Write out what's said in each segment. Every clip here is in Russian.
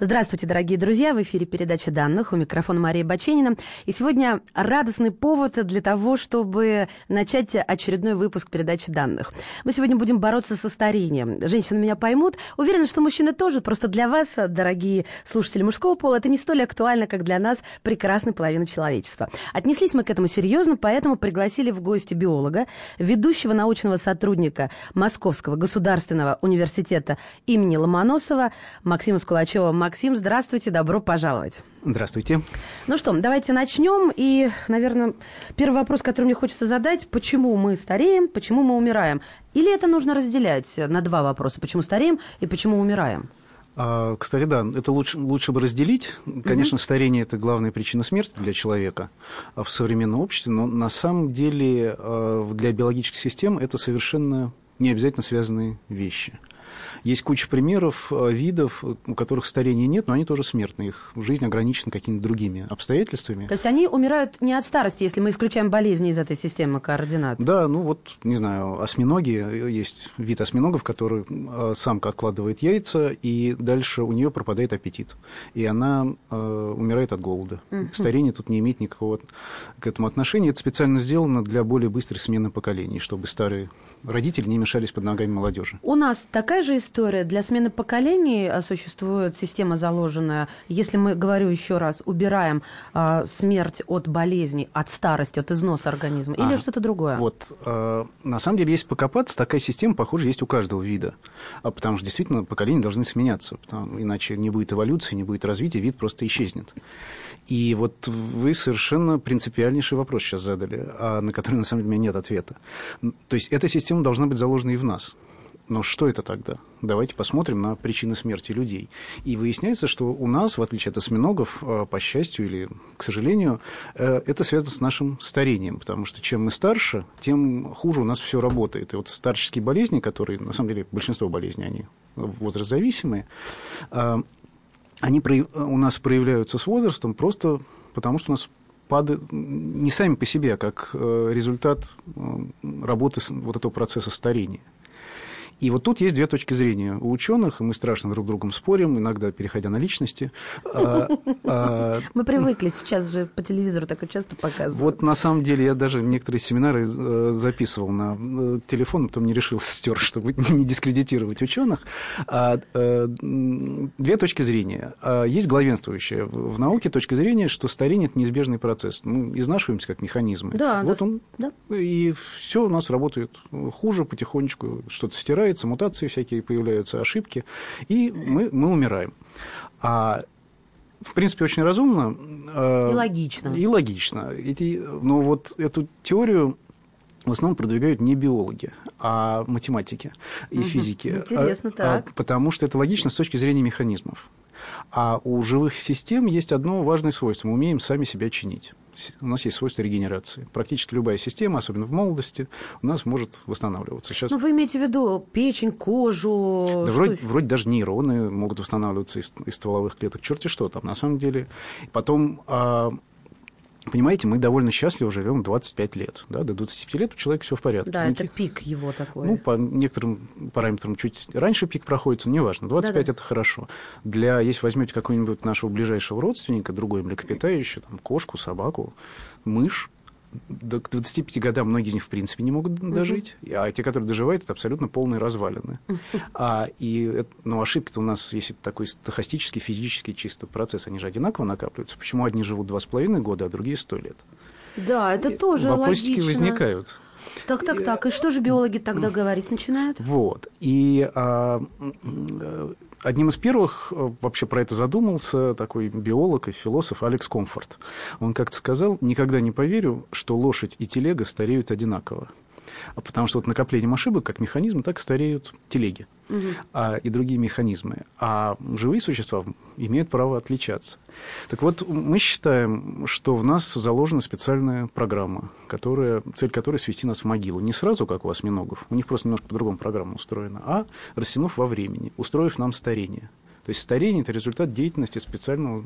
Здравствуйте, дорогие друзья! В эфире передача данных. У микрофона Мария Баченина. И сегодня радостный повод для того, чтобы начать очередной выпуск передачи данных. Мы сегодня будем бороться со старением. Женщины меня поймут. Уверена, что мужчины тоже. Просто для вас, дорогие слушатели мужского пола, это не столь актуально, как для нас, прекрасной половины человечества. Отнеслись мы к этому серьезно, поэтому пригласили в гости биолога, ведущего научного сотрудника Московского государственного университета имени Ломоносова Максима Скулачева Максим, здравствуйте, добро пожаловать. Здравствуйте. Ну что, давайте начнем. И, наверное, первый вопрос, который мне хочется задать, почему мы стареем, почему мы умираем? Или это нужно разделять на два вопроса, почему стареем и почему умираем? А, кстати, да, это лучше, лучше бы разделить. Конечно, угу. старение – это главная причина смерти для человека в современном обществе, но на самом деле а, для биологических систем это совершенно не обязательно связанные вещи. Есть куча примеров э, видов, у которых старения нет, но они тоже смертны. Их жизнь ограничена какими-то другими обстоятельствами. То есть они умирают не от старости, если мы исключаем болезни из этой системы координат? Да, ну вот, не знаю, осьминоги, есть вид осьминогов, который э, самка откладывает яйца, и дальше у нее пропадает аппетит. И она э, умирает от голода. Mm-hmm. Старение тут не имеет никакого к этому отношения. Это специально сделано для более быстрой смены поколений, чтобы старые родители не мешались под ногами молодежи. У нас такая же история. Для смены поколений а, существует система заложенная. Если мы, говорю еще раз, убираем а, смерть от болезней, от старости, от износа организма, или а, что-то другое? Вот, а, на самом деле, если покопаться, такая система, похоже, есть у каждого вида. А, потому что действительно поколения должны сменяться, потому, иначе не будет эволюции, не будет развития, вид просто исчезнет. И вот вы совершенно принципиальнейший вопрос сейчас задали, а на который, на самом деле, у меня нет ответа. То есть эта система должна быть заложена и в нас. Но что это тогда? Давайте посмотрим на причины смерти людей. И выясняется, что у нас, в отличие от осьминогов, э, по счастью или к сожалению, э, это связано с нашим старением, потому что чем мы старше, тем хуже у нас все работает. И вот старческие болезни, которые, на самом деле, большинство болезней, они возрастзависимые, э, они у нас проявляются с возрастом просто потому, что у нас падают не сами по себе, а как результат работы вот этого процесса старения. И вот тут есть две точки зрения у ученых, мы страшно друг с другом спорим, иногда переходя на личности. А, а, мы привыкли, сейчас же по телевизору такое часто показывают. Вот на самом деле я даже некоторые семинары э, записывал на э, телефон, потом не решился стер, чтобы не дискредитировать ученых. А, э, две точки зрения. Есть главенствующая в науке точка зрения, что старение – это неизбежный процесс. Мы изнашиваемся как механизмы. Да, вот он, да. И все у нас работает хуже потихонечку, что-то стирает развивается, мутации всякие появляются, ошибки, и мы, мы умираем. А в принципе, очень разумно. Э, и логично. И логично. Эти, но вот эту теорию в основном продвигают не биологи, а математики и угу. физики. Интересно, а, так. Потому что это логично с точки зрения механизмов. А у живых систем есть одно важное свойство. Мы умеем сами себя чинить. У нас есть свойство регенерации. Практически любая система, особенно в молодости, у нас может восстанавливаться. Сейчас... Ну, вы имеете в виду печень, кожу? Да, вроде, вроде даже нейроны могут восстанавливаться из, из стволовых клеток. Черти что там, на самом деле. Потом а, Понимаете, мы довольно счастливо живем 25 лет. Да? До 25 лет у человека все в порядке. Да, это пик его такой. Ну, по некоторым параметрам чуть раньше пик проходит, но неважно. 25 Да-да. это хорошо. Для, если возьмете какого-нибудь нашего ближайшего родственника, другой млекопитающий, там, кошку, собаку, мышь, до, к 25 годам многие из них в принципе не могут дожить, uh-huh. а те, которые доживают, это абсолютно полные развалины. Uh-huh. А, и ну, ошибки-то у нас, если такой стохастический, физический чисто процесс, они же одинаково накапливаются. Почему одни живут 2,5 года, а другие 100 лет? Да, это тоже Вопросики логично. возникают. Так, так, так. И что же биологи тогда говорить начинают? Вот. И а, Одним из первых э, вообще про это задумался такой биолог и философ Алекс Комфорт. Он как-то сказал, никогда не поверю, что лошадь и телега стареют одинаково. А потому что вот накоплением ошибок, как механизм, так стареют телеги угу. а, и другие механизмы. А живые существа имеют право отличаться. Так вот, мы считаем, что в нас заложена специальная программа, которая, цель которой свести нас в могилу. Не сразу, как у осьминогов, у них просто немножко по-другому программа устроена, а растянув во времени, устроив нам старение. То есть старение – это результат деятельности специального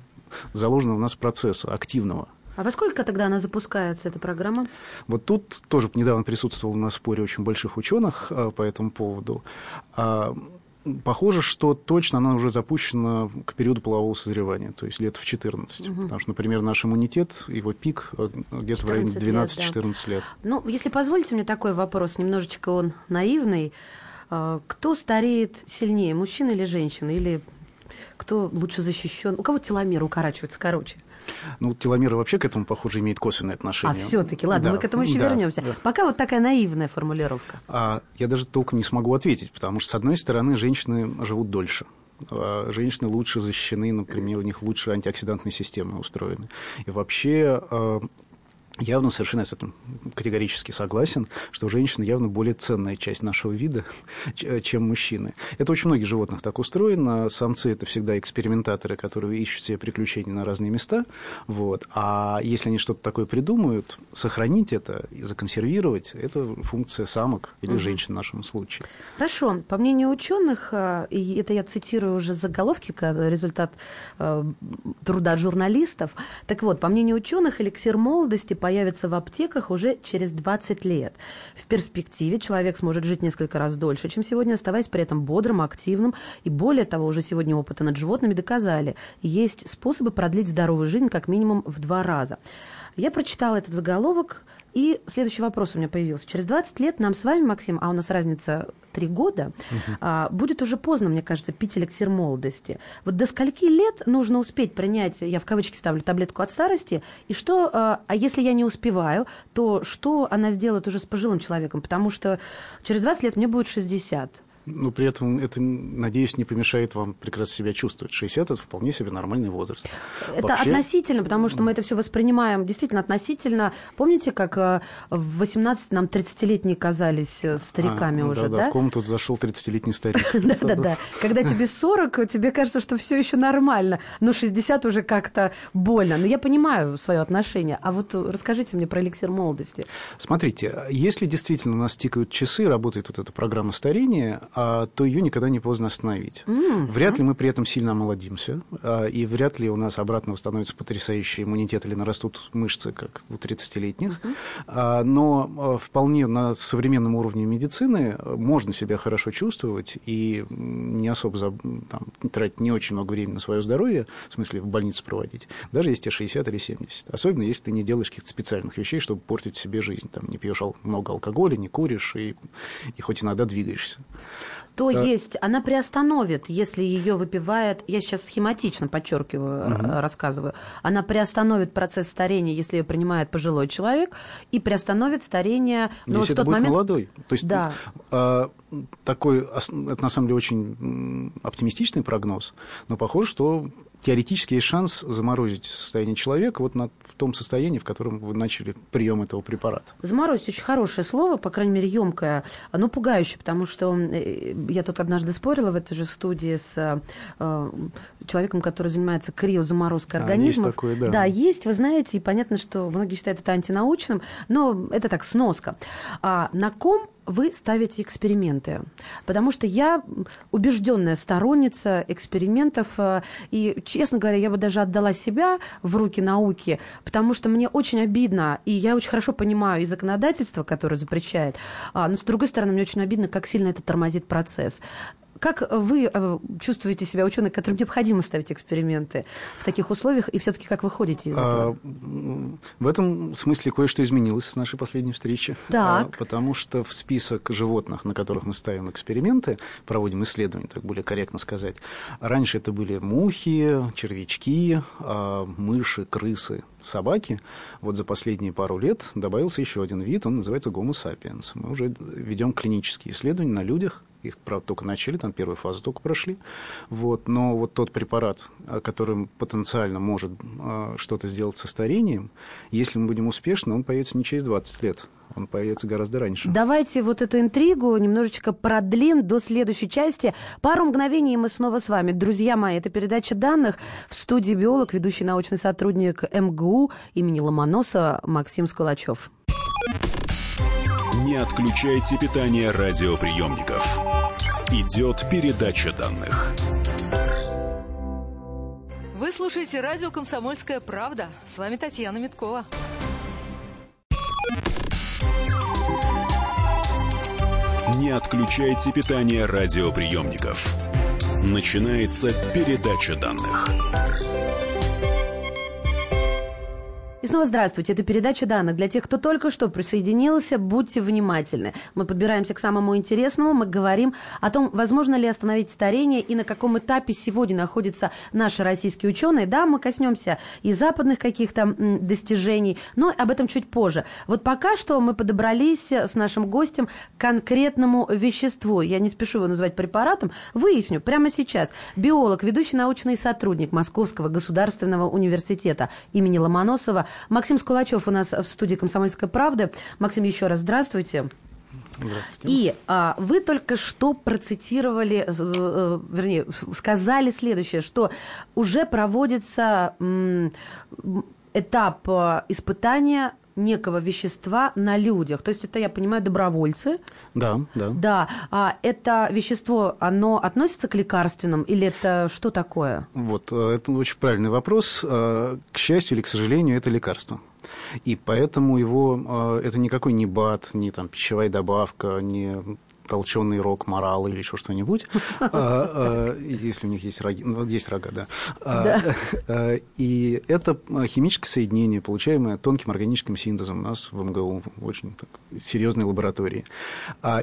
заложенного у нас процесса, активного – А во сколько тогда она запускается, эта программа? Вот тут тоже недавно присутствовал на споре очень больших ученых а, по этому поводу. А, Похоже, что точно она уже запущена к периоду полового созревания, то есть лет в 14. Угу. Потому что, например, наш иммунитет, его пик э, где-то в районе 12-14 лет, да. лет. Ну, если позволите мне такой вопрос, немножечко он наивный. А, кто стареет сильнее, мужчина или женщина? Или кто лучше защищен? У кого теломер укорачивается короче? Ну, теломеры вообще к этому, похоже, имеют косвенное отношение. А все-таки, ладно, да, мы к этому еще да, вернемся. Да. Пока вот такая наивная формулировка. А, я даже толком не смогу ответить, потому что, с одной стороны, женщины живут дольше а, женщины лучше защищены, например, у них лучше антиоксидантные системы устроены. И вообще а, явно совершенно с этим категорически согласен, что женщина явно более ценная часть нашего вида, чем мужчины. Это очень многих животных так устроено. Самцы – это всегда экспериментаторы, которые ищут себе приключения на разные места. Вот. А если они что-то такое придумают, сохранить это и законсервировать – это функция самок или угу. женщин в нашем случае. Хорошо. По мнению ученых, э, и это я цитирую уже заголовки, результат э, труда журналистов, так вот, по мнению ученых, эликсир молодости появится в аптеках уже через 20 лет. В перспективе человек сможет жить несколько раз дольше, чем сегодня, оставаясь при этом бодрым, активным. И более того, уже сегодня опыты над животными доказали, есть способы продлить здоровую жизнь как минимум в два раза. Я прочитала этот заголовок, и следующий вопрос у меня появился. Через 20 лет нам с вами, Максим, а у нас разница 3 года, угу. а, будет уже поздно, мне кажется, пить эликсир молодости. Вот до скольки лет нужно успеть принять, я в кавычки ставлю, таблетку от старости, и что, а, а если я не успеваю, то что она сделает уже с пожилым человеком? Потому что через 20 лет мне будет 60 но при этом это, надеюсь, не помешает вам прекрасно себя чувствовать. 60 – это вполне себе нормальный возраст. Это Вообще... относительно, потому что мы это все воспринимаем действительно относительно. Помните, как э, в 18 нам 30-летние казались э, стариками а, уже, да? Да, в комнату зашел 30-летний старик. Да-да-да. Когда тебе 40, тебе кажется, что все еще нормально, но 60 уже как-то больно. Но я понимаю свое отношение. А вот расскажите мне про эликсир молодости. Смотрите, если действительно у нас тикают часы, работает вот эта программа старения, то ее никогда не поздно остановить. Mm-hmm. Вряд ли мы при этом сильно омолодимся, а, и вряд ли у нас обратно восстановится потрясающий иммунитет или нарастут мышцы, как у 30-летних. Mm-hmm. Но вполне на современном уровне медицины можно себя хорошо чувствовать и не особо там, тратить не очень много времени на свое здоровье, в смысле в больнице проводить, даже если тебе 60 или 70. Особенно если ты не делаешь каких-то специальных вещей, чтобы портить себе жизнь. Там, не пьешь много алкоголя, не куришь и, и хоть иногда двигаешься то а... есть она приостановит, если ее выпивает, я сейчас схематично подчеркиваю, угу. рассказываю, она приостановит процесс старения, если ее принимает пожилой человек, и приостановит старение. Ну, если вот это будет момент... молодой. То есть да. а, такой, это на самом деле очень оптимистичный прогноз, но похоже, что теоретически есть шанс заморозить состояние человека вот на, в том состоянии, в котором вы начали прием этого препарата. Заморозить очень хорошее слово, по крайней мере, емкое, оно пугающее, потому что э, я тут однажды спорила в этой же студии с э, человеком, который занимается криозаморозкой организмов. А, есть такое, да. Да, есть, вы знаете, и понятно, что многие считают это антинаучным, но это так, сноска. А на ком вы ставите эксперименты. Потому что я убежденная сторонница экспериментов. Э, и, честно говоря, я бы даже отдала себя в руки науки, потому что мне очень обидно, и я очень хорошо понимаю и законодательство, которое запрещает, а, но, с другой стороны, мне очень обидно, как сильно это тормозит процесс. Как вы э, чувствуете себя ученый, которым необходимо ставить эксперименты в таких условиях, и все-таки как вы ходите из этого? А, в этом смысле кое-что изменилось с нашей последней встречи. Так. А, потому что в список животных, на которых мы ставим эксперименты, проводим исследования, так более корректно сказать, раньше это были мухи, червячки, а, мыши, крысы, собаки. Вот за последние пару лет добавился еще один вид, он называется Homo sapiens. Мы уже ведем клинические исследования на людях, их, правда, только начали, там первую фазу только прошли. Вот, но вот тот препарат, который потенциально может э, что-то сделать со старением, если мы будем успешны, он появится не через 20 лет, он появится гораздо раньше. Давайте вот эту интригу немножечко продлим до следующей части. Пару мгновений, и мы снова с вами. Друзья мои, это передача данных. В студии биолог, ведущий научный сотрудник МГУ имени Ломоносова Максим Скулачев. Не отключайте питание радиоприемников идет передача данных. слушаете радио «Комсомольская правда». С вами Татьяна Миткова. Не отключайте питание радиоприемников. Начинается передача данных. И снова здравствуйте. Это передача данных. Для тех, кто только что присоединился, будьте внимательны. Мы подбираемся к самому интересному. Мы говорим о том, возможно ли остановить старение и на каком этапе сегодня находятся наши российские ученые. Да, мы коснемся и западных каких-то достижений, но об этом чуть позже. Вот пока что мы подобрались с нашим гостем к конкретному веществу. Я не спешу его называть препаратом. Выясню прямо сейчас. Биолог, ведущий научный сотрудник Московского государственного университета имени Ломоносова Максим Скулачев у нас в студии «Комсомольской правды». Максим, еще раз здравствуйте. Здравствуйте. И а, вы только что процитировали, э, э, вернее, сказали следующее, что уже проводится м, этап э, испытания некого вещества на людях. То есть это, я понимаю, добровольцы. Да, да. Да. А это вещество, оно относится к лекарственным или это что такое? Вот, э, это очень правильный вопрос. Э, к счастью или к сожалению, это лекарство. И поэтому его, э, это никакой не БАД, не там пищевая добавка, не толченый рог морал или еще что-нибудь, а, а, если у них есть роги, ну, есть рога, да. А, и это химическое соединение, получаемое тонким органическим синтезом у нас в МГУ, в очень серьезной лаборатории.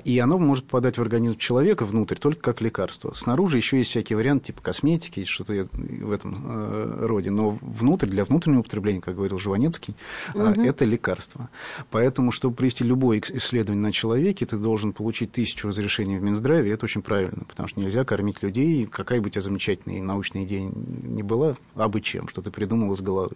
И оно может попадать в организм человека внутрь только как лекарство. Снаружи еще есть всякие варианты типа косметики, что-то в этом роде, но внутрь, для внутреннего употребления, как говорил Жванецкий, это лекарство. Поэтому, чтобы провести любое исследование на человеке, ты должен получить тысячу тысячу разрешений в Минздраве, это очень правильно, потому что нельзя кормить людей, какая бы у тебя замечательная научная идея ни была, а бы чем, что ты придумал из головы.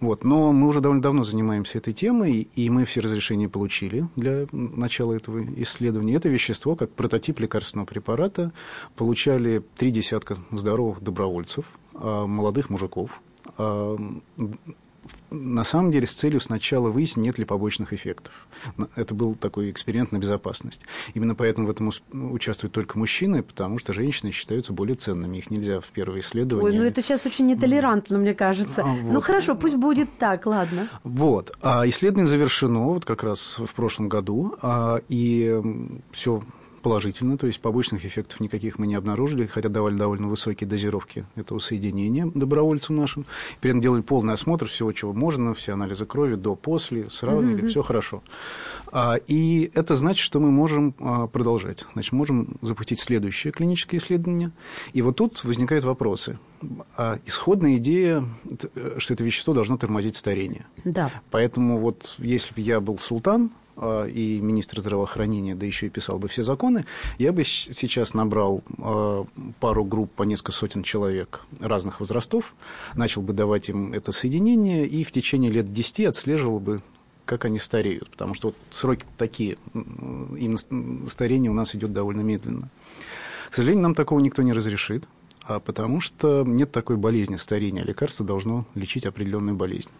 Вот. Но мы уже довольно давно занимаемся этой темой, и мы все разрешения получили для начала этого исследования. Это вещество, как прототип лекарственного препарата, получали три десятка здоровых добровольцев, а, молодых мужиков, а, на самом деле с целью сначала выяснить, нет ли побочных эффектов. Это был такой эксперимент на безопасность. Именно поэтому в этом участвуют только мужчины, потому что женщины считаются более ценными. Их нельзя в первое исследование... Ой, ну это сейчас очень нетолерантно, мне кажется. А, ну, вот. Ну хорошо, пусть будет так, ладно. Вот. А исследование завершено вот как раз в прошлом году, а, и все положительно, то есть побочных эффектов никаких мы не обнаружили, хотя давали довольно высокие дозировки этого соединения добровольцам нашим. При этом делали полный осмотр всего, чего можно, все анализы крови до, после, сравнили, mm-hmm. все хорошо. А, и это значит, что мы можем а, продолжать. Значит, можем запустить следующее клиническое исследование. И вот тут возникают вопросы. А исходная идея, что это вещество должно тормозить старение. Да. Поэтому вот если бы я был султан, и министр здравоохранения, да еще и писал бы все законы, я бы сейчас набрал а, пару групп по несколько сотен человек разных возрастов, начал бы давать им это соединение и в течение лет 10 отслеживал бы как они стареют, потому что вот сроки такие, именно старение у нас идет довольно медленно. К сожалению, нам такого никто не разрешит, а потому что нет такой болезни старения. Лекарство должно лечить определенную болезнь.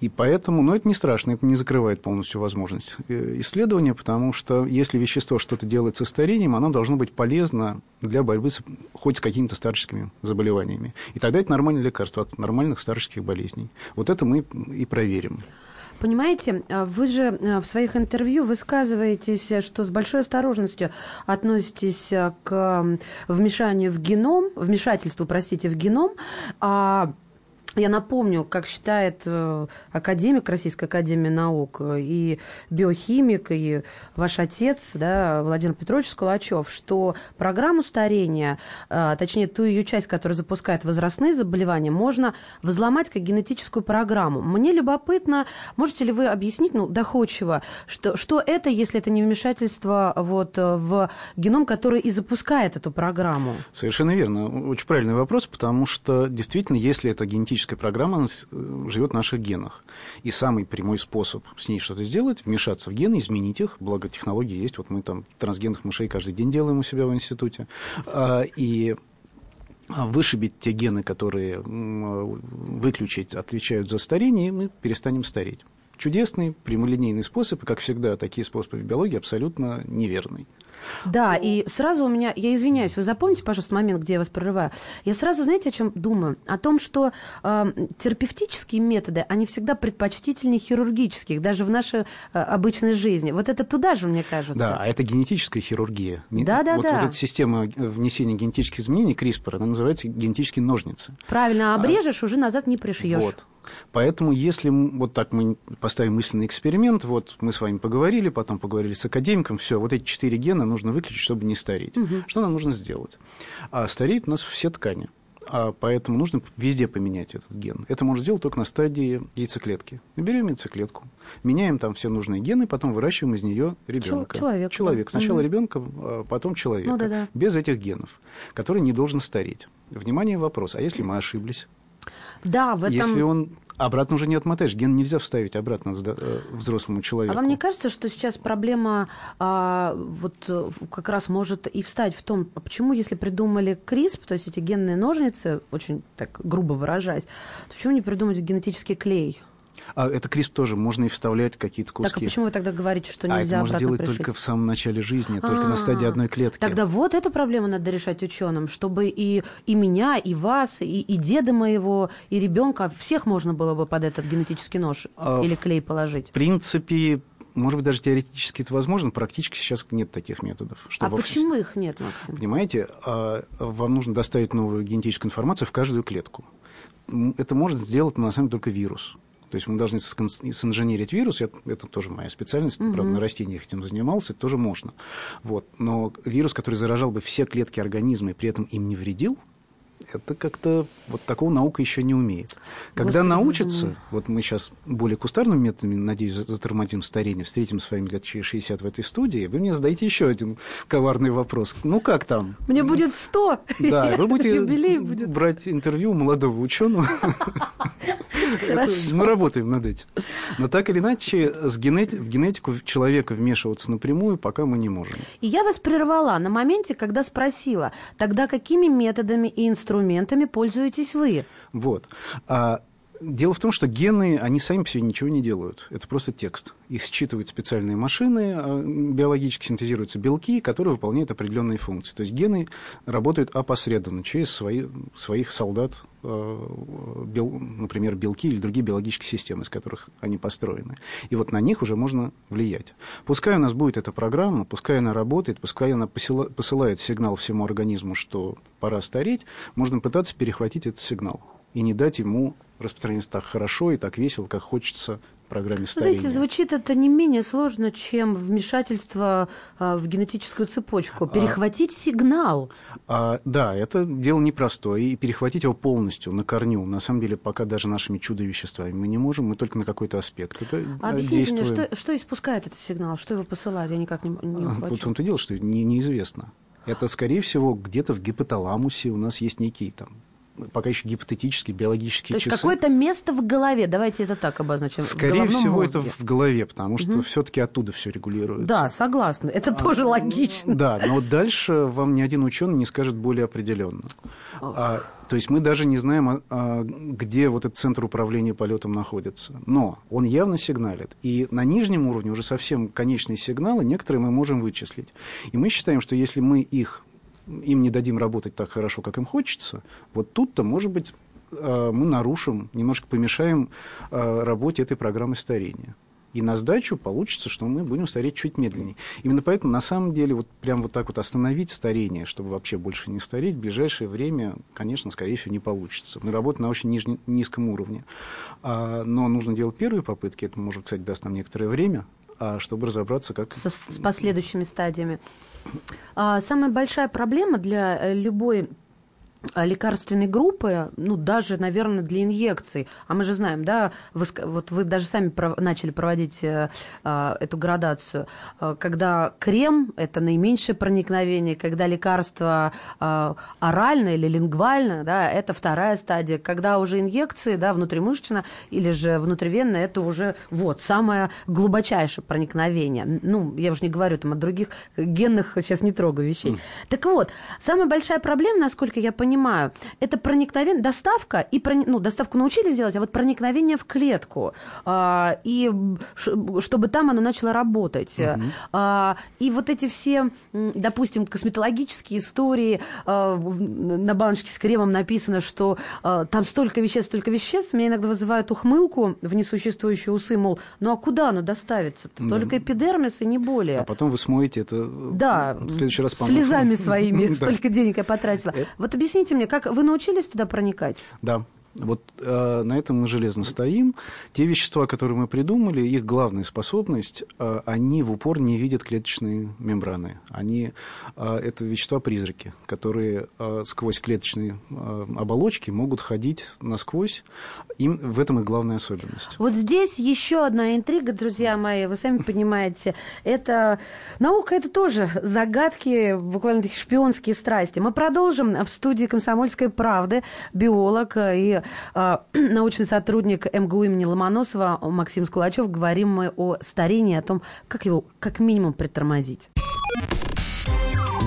И поэтому, но это не страшно, это не закрывает полностью возможность э, исследования, потому что если вещество что-то делает со старением, оно должно быть полезно для борьбы с, хоть с какими-то старческими заболеваниями. И тогда это нормальное лекарство от нормальных старческих болезней. Вот это мы и проверим. Понимаете, а вы же э, в своих интервью высказываетесь, что с большой осторожностью относитесь э, к вмешанию в геном, вмешательству, простите, в геном, а я напомню, как считает э, академик Российской Академии Наук и биохимик, и ваш отец, да, Владимир Петрович Сколачев, что программу старения, э, точнее, ту ее часть, которая запускает возрастные заболевания, можно взломать как генетическую программу. Мне любопытно, можете ли вы объяснить, ну, доходчиво, что, что это, если это не вмешательство вот, в геном, который и запускает эту программу? Совершенно верно. Очень правильный вопрос, потому что действительно, если это генетическая генетическая программа э, живет в наших генах. И самый прямой способ с ней что-то сделать, вмешаться в гены, изменить их, благо технологии есть. Вот мы там трансгенных мышей каждый день делаем у себя в институте. А, и вышибить те гены, которые выключить, отвечают за старение, и мы перестанем стареть. Чудесный, прямолинейный способ, и, как всегда, такие способы в биологии абсолютно неверный. Да, и сразу у меня, я извиняюсь, вы запомните, пожалуйста, момент, где я вас прерываю. Я сразу, знаете, о чем думаю? О том, что э, терапевтические методы, они всегда предпочтительнее хирургических, даже в нашей э, обычной жизни. Вот это туда же, мне кажется. Да, а это генетическая хирургия. Да, да, вот, да. Вот эта система внесения генетических изменений, CRISPR, она называется генетические ножницы. Правильно, обрежешь, а, уже назад не пришьешь. Вот. Поэтому, если вот так мы поставим мысленный эксперимент, вот мы с вами поговорили, потом поговорили с академиком, все, вот эти четыре гена нужно выключить, чтобы не стареть. Угу. Что нам нужно сделать? А стареют у нас все ткани. А поэтому нужно везде поменять этот ген. Это можно сделать только на стадии яйцеклетки. Мы берем яйцеклетку, меняем там все нужные гены, потом выращиваем из нее ребенка. Человек. Человек. Сначала угу. ребенка, а потом человека. Ну, да, да. Без этих генов, который не должен стареть. Внимание, вопрос. А если мы ошиблись? Да, в этом... Если он обратно уже не отмотаешь, ген нельзя вставить обратно э, взрослому человеку. А вам не кажется, что сейчас проблема а, вот как раз может и встать в том, а почему, если придумали CRISP, то есть эти генные ножницы, очень так грубо выражаясь, то почему не придумать генетический клей? А это CRISP тоже, можно и вставлять какие-то куски. Так а почему вы тогда говорите, что нельзя А это можно делать пришить? только в самом начале жизни, только А-а-а. на стадии А. одной клетки. Тогда вот эту проблему надо решать ученым, чтобы и, и меня, и вас, и, и деда моего, и ребенка, всех можно было бы под этот генетический нож а, или клей положить. В принципе, может быть, даже теоретически это возможно, практически сейчас нет таких методов. а почему их нет, Максим? Понимаете, а, вам нужно доставить новую генетическую информацию в каждую клетку. Это может сделать, на самом деле, только вирус. То есть мы должны синженерить вирус, это, тоже моя специальность, угу. правда, на растениях этим занимался, это тоже можно. Вот. Но вирус, который заражал бы все клетки организма и при этом им не вредил, это как-то вот такого наука еще не умеет. Когда Господи, научится, вот мы сейчас более кустарными методами, надеюсь, затормозим старение, встретим с вами лет через 60 в этой студии, вы мне задаете еще один коварный вопрос. Ну как там? Мне будет 100. Да, вы будете брать интервью у молодого ученого. Мы работаем над этим. Но так или иначе, с генети... в генетику человека вмешиваться напрямую пока мы не можем. И я вас прервала на моменте, когда спросила, тогда какими методами и инструментами пользуетесь вы? Вот. А Дело в том, что гены, они сами по себе ничего не делают. Это просто текст. Их считывают специальные машины, а, биологически синтезируются белки, которые выполняют определенные функции. То есть гены работают опосредованно через свои, своих солдат, а, бел, например, белки или другие биологические системы, из которых они построены. И вот на них уже можно влиять. Пускай у нас будет эта программа, пускай она работает, пускай она посылает сигнал всему организму, что пора стареть, можно пытаться перехватить этот сигнал и не дать ему распространяться так хорошо и так весело, как хочется программе старения. Знаете, звучит это не менее сложно, чем вмешательство а, в генетическую цепочку. А, Перехватить а, сигнал. А, да, это дело непростое. И перехватить его полностью, на корню. На самом деле, пока даже нашими чудо-веществами мы не можем, мы только на какой-то аспект. Это а объясните мне, что, что испускает этот сигнал? Что его посылает? Я никак не, не ухвачу. Вот в том-то дело, что не, неизвестно. Это, скорее всего, где-то в гипоталамусе у нас есть некий там пока еще гипотетические биологические То есть часы. какое-то место в голове, давайте это так обозначим. Скорее всего, мозге. это в голове, потому что угу. все-таки оттуда все регулируется. Да, согласна. Это а, тоже логично. Да, но дальше вам ни один ученый не скажет более определенно. А, то есть мы даже не знаем, а, а, где вот этот центр управления полетом находится. Но он явно сигналит. И на нижнем уровне уже совсем конечные сигналы, некоторые мы можем вычислить. И мы считаем, что если мы их им не дадим работать так хорошо, как им хочется, вот тут-то, может быть, э, мы нарушим, немножко помешаем э, работе этой программы старения. И на сдачу получится, что мы будем стареть чуть медленнее. Именно поэтому, на самом деле, вот прям вот так вот остановить старение, чтобы вообще больше не стареть, в ближайшее время, конечно, скорее всего, не получится. Мы работаем на очень ниж... низком уровне. А, но нужно делать первые попытки. Это, может, кстати, даст нам некоторое время, чтобы разобраться, как... Со, с последующими стадиями. А, самая большая проблема для э, любой а, лекарственной группы, ну, даже, наверное, для инъекций. А мы же знаем, да, вы, вот вы даже сами пров, начали проводить э, э, эту градацию, э, когда крем – это наименьшее проникновение, когда лекарство э, орально или лингвально, да, это вторая стадия, когда уже инъекции, да, внутримышечно или же внутривенно, это уже вот самое глубочайшее проникновение. Ну, я уже не говорю там о других генных, сейчас не трогаю вещей. Mm. Так вот, самая большая проблема, насколько я понимаю, понимаю, это проникновение, доставка, и прони... ну, доставку научились делать, а вот проникновение в клетку, а, и чтобы там оно начало работать. Угу. А, и вот эти все, допустим, косметологические истории, а, на баночке с кремом написано, что а, там столько веществ, столько веществ, меня иногда вызывают ухмылку в несуществующие усы, мол, ну а куда оно доставится? -то? Да. Только эпидермис и не более. А потом вы смоете это да, в следующий раз помыть. слезами своими, столько денег я потратила. Э. Вот объясните мне, как вы научились туда проникать? Да. Вот э, на этом мы железно стоим. Те вещества, которые мы придумали, их главная способность, э, они в упор не видят клеточные мембраны. Они, э, это вещества-призраки, которые э, сквозь клеточные э, оболочки могут ходить насквозь. Им, в этом и главная особенность. Вот здесь еще одна интрига, друзья мои, вы сами понимаете. Это наука, это тоже загадки, буквально такие шпионские страсти. Мы продолжим в студии «Комсомольской правды» биолог и а, научный сотрудник МГУ имени Ломоносова Максим Скулачев. Говорим мы о старении, о том, как его как минимум притормозить.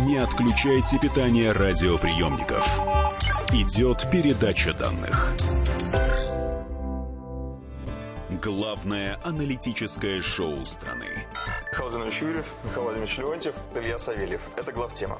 Не отключайте питание радиоприемников. Идет передача данных. Главное аналитическое шоу страны. Михаил Владимирович Юрьев, Михаил Владимирович Леонтьев, Илья Савельев. Это главтема.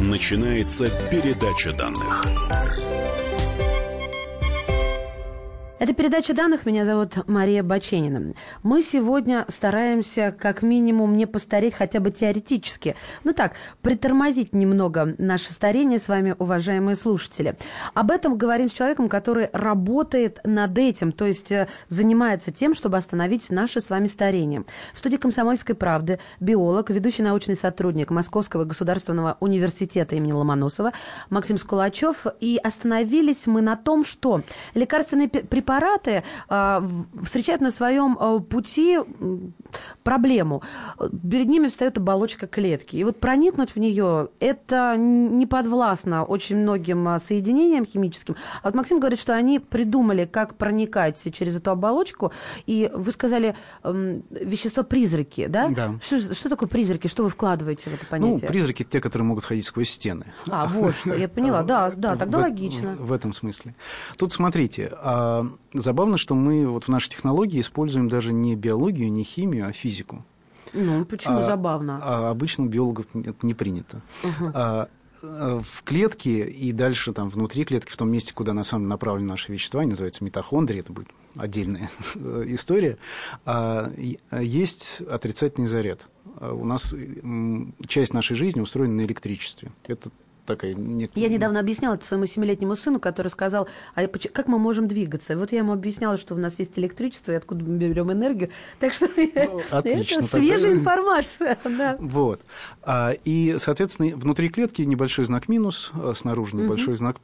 Начинается передача данных. Это передача данных. Меня зовут Мария Баченина. Мы сегодня стараемся как минимум не постареть хотя бы теоретически. Ну так, притормозить немного наше старение с вами, уважаемые слушатели. Об этом говорим с человеком, который работает над этим, то есть э, занимается тем, чтобы остановить наше с вами старение. В студии «Комсомольской правды» биолог, ведущий научный сотрудник Московского государственного университета имени Ломоносова Максим Скулачев. И остановились мы на том, что лекарственные препараты препараты а, встречают на своем а, пути проблему. Перед ними встает оболочка клетки. И вот проникнуть в нее это не подвластно очень многим а, соединениям химическим. А вот Максим говорит, что они придумали, как проникать через эту оболочку. И вы сказали вещества-призраки, да? Да. Что, что такое призраки? Что вы вкладываете в это понятие? Ну, призраки те, которые могут ходить сквозь стены. А, вот что, я поняла. Да, да, тогда логично. В этом смысле. Тут смотрите, Забавно, что мы вот в нашей технологии используем даже не биологию, не химию, а физику. Ну, почему а, забавно? А обычно у биологов это не принято. Угу. А, в клетке и дальше там внутри клетки, в том месте, куда на самом деле направлены наши вещества, они называются митохондрии, это будет отдельная история, а, есть отрицательный заряд. У нас часть нашей жизни устроена на электричестве. Это такая... Я недавно объясняла это своему семилетнему сыну, который сказал, а как мы можем двигаться? И вот я ему объясняла, что у нас есть электричество, и откуда мы берем энергию. Так что ну, отлично, это свежая тогда... информация. Да. Вот. А, и, соответственно, внутри клетки небольшой знак минус, а снаружи небольшой угу. знак,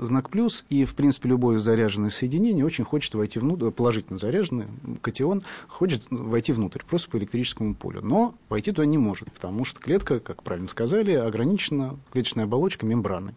знак плюс, и, в принципе, любое заряженное соединение очень хочет войти внутрь, положительно заряженный катион хочет войти внутрь, просто по электрическому полю. Но войти туда не может, потому что клетка, как правильно сказали, ограничена, клеточная оболочка мембраны.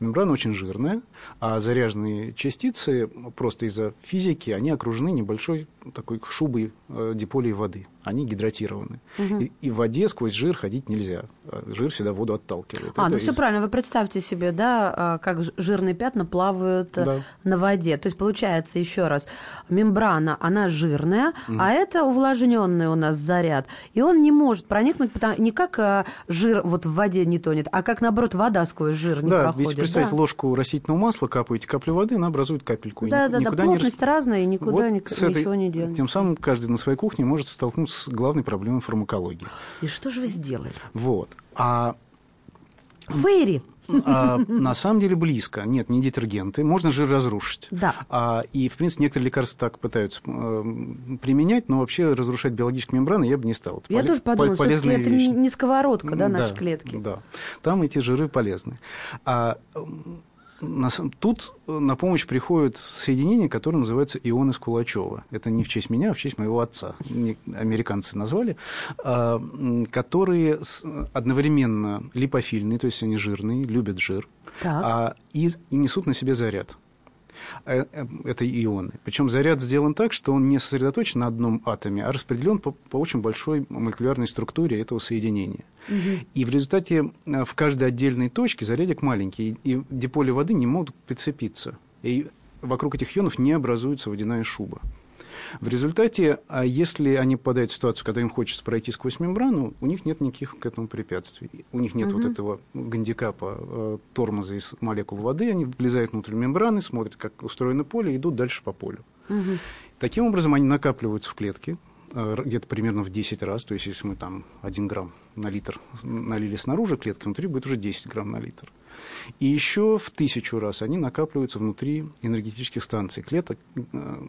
Мембрана очень жирная, а заряженные частицы просто из-за физики, они окружены небольшой такой шубой э, диполей воды. Они гидратированы. Угу. И, и в воде сквозь жир ходить нельзя. А жир всегда воду отталкивает. А, Это ну из... все правильно. Вы представьте себе, да, а, как жирные пятна плавают э, да. на воде. То есть получается, еще раз, мембрана, она жирная, угу. а это увлажненный у нас заряд. И он не может проникнуть потому, не как э, жир вот в воде не тонет, а как, наоборот, вода сквозь жир не да, проходит. Ведь представить да. ложку растительного масла, капаете каплю воды, она образует капельку. Да, да, да, плотность не... разная, и никуда вот ничего этой, не делать. Тем самым каждый на своей кухне может столкнуться с главной проблемой фармакологии. И что же вы сделали? Вот. А Фейри. А, на самом деле близко. Нет, не детергенты. Можно жир разрушить. Да. А, и, в принципе, некоторые лекарства так пытаются э, применять, но вообще разрушать биологические мембраны я бы не стал. Это я пол- тоже подумала, пол- все это не сковородка, да, наши да, клетки. Да, там эти жиры полезны. А, тут на помощь приходят соединения, которые называются ионы Скулачева. Это не в честь меня, а в честь моего отца. Американцы назвали. А, которые одновременно липофильные, то есть они жирные, любят жир, а, и, и несут на себе заряд. Э, э, это ионы. Причем заряд сделан так, что он не сосредоточен на одном атоме, а распределен по, по очень большой молекулярной структуре этого соединения. Угу. И в результате э, в каждой отдельной точке зарядик маленький, и диполи воды не могут прицепиться. И вокруг этих ионов не образуется водяная шуба. В результате, а если они попадают в ситуацию, когда им хочется пройти сквозь мембрану, у них нет никаких к этому препятствий. У них нет угу. вот этого гандикапа э, тормоза из молекул воды, они влезают внутрь мембраны, смотрят, как устроено поле, и идут дальше по полю. Угу. Таким образом, они накапливаются в клетке, э, где-то примерно в 10 раз. То есть, если мы там 1 грамм на литр налили снаружи клетки, внутри будет уже 10 грамм на литр. И еще в тысячу раз они накапливаются внутри энергетических станций клеток, э,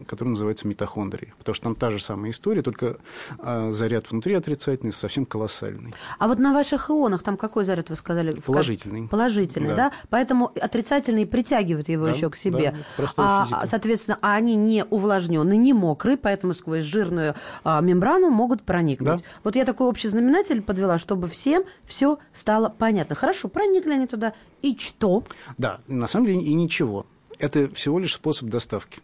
которые называются митохондрии. Потому что там та же самая история, только э, заряд внутри отрицательный, совсем колоссальный. А вот на ваших ионах там какой заряд, вы сказали? Положительный. Положительный, да. да? Поэтому отрицательный притягивает его да, еще к себе. Да, а, физика. Соответственно, а они не увлажненные, не мокрые, поэтому сквозь жирную а, мембрану могут проникнуть. Да. Вот я такой общий знаменатель подвела, чтобы всем все стало понятно. Хорошо, проникли они туда, и что? Да, на самом деле и ничего. Это всего лишь способ доставки.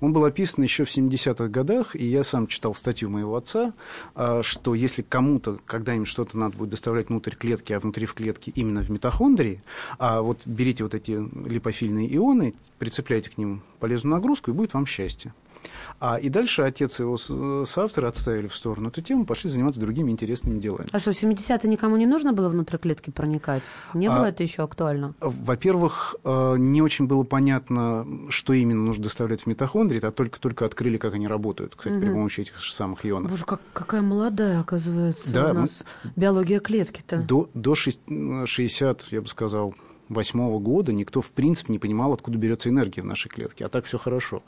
Он был описан еще в 70-х годах, и я сам читал статью моего отца, а, что если кому-то когда-нибудь что-то надо будет доставлять внутрь клетки, а внутри в клетке именно в митохондрии, а вот берите вот эти липофильные ионы, прицепляйте к ним полезную нагрузку, и будет вам счастье. А, и дальше отец и его соавторы отставили в сторону эту тему, пошли заниматься другими интересными делами. А что, в 70-е никому не нужно было внутрь клетки проникать? Не а, было это еще актуально? Во-первых, э, не очень было понятно, что именно нужно доставлять в митохондрии, а только-только открыли, как они работают, кстати, угу. при помощи этих же самых ионов. Боже, как, какая молодая, оказывается, да, у нас мы... биология клетки-то. До, до 60, я бы сказал, восьмого года никто, в принципе, не понимал, откуда берется энергия в нашей клетке. А так все хорошо.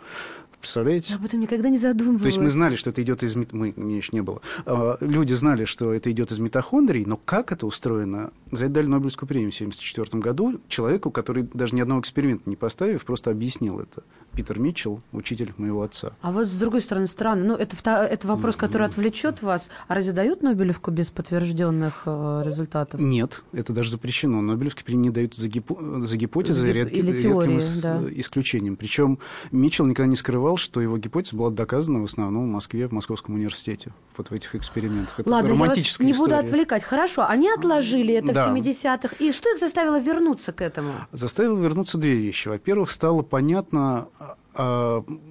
Представляете? Я об этом никогда не задумывалась. То есть мы знали, что это идет из... Мы, мне еще не было. А, люди знали, что это идет из митохондрий, но как это устроено? За это дали Нобелевскую премию в 1974 году человеку, который даже ни одного эксперимента не поставив, просто объяснил это. Питер Митчелл, учитель моего отца. А вот с другой стороны, странно. Ну, это, это вопрос, который отвлечет вас. А разве дают Нобелевку без подтвержденных э, результатов? Нет, это даже запрещено. Нобелевские премии не дают за, гипо... за гипотезы, за редки... Или теории, редким да. исключением. Причем Митчелл никогда не скрывал, что его гипотеза была доказана в основном в Москве, в Московском университете. Вот в этих экспериментах. Это Ладно, романтическая я вас не история. буду отвлекать. Хорошо, они отложили это да. в 70-х. И что их заставило вернуться к этому? Заставило вернуться две вещи. Во-первых, стало понятно,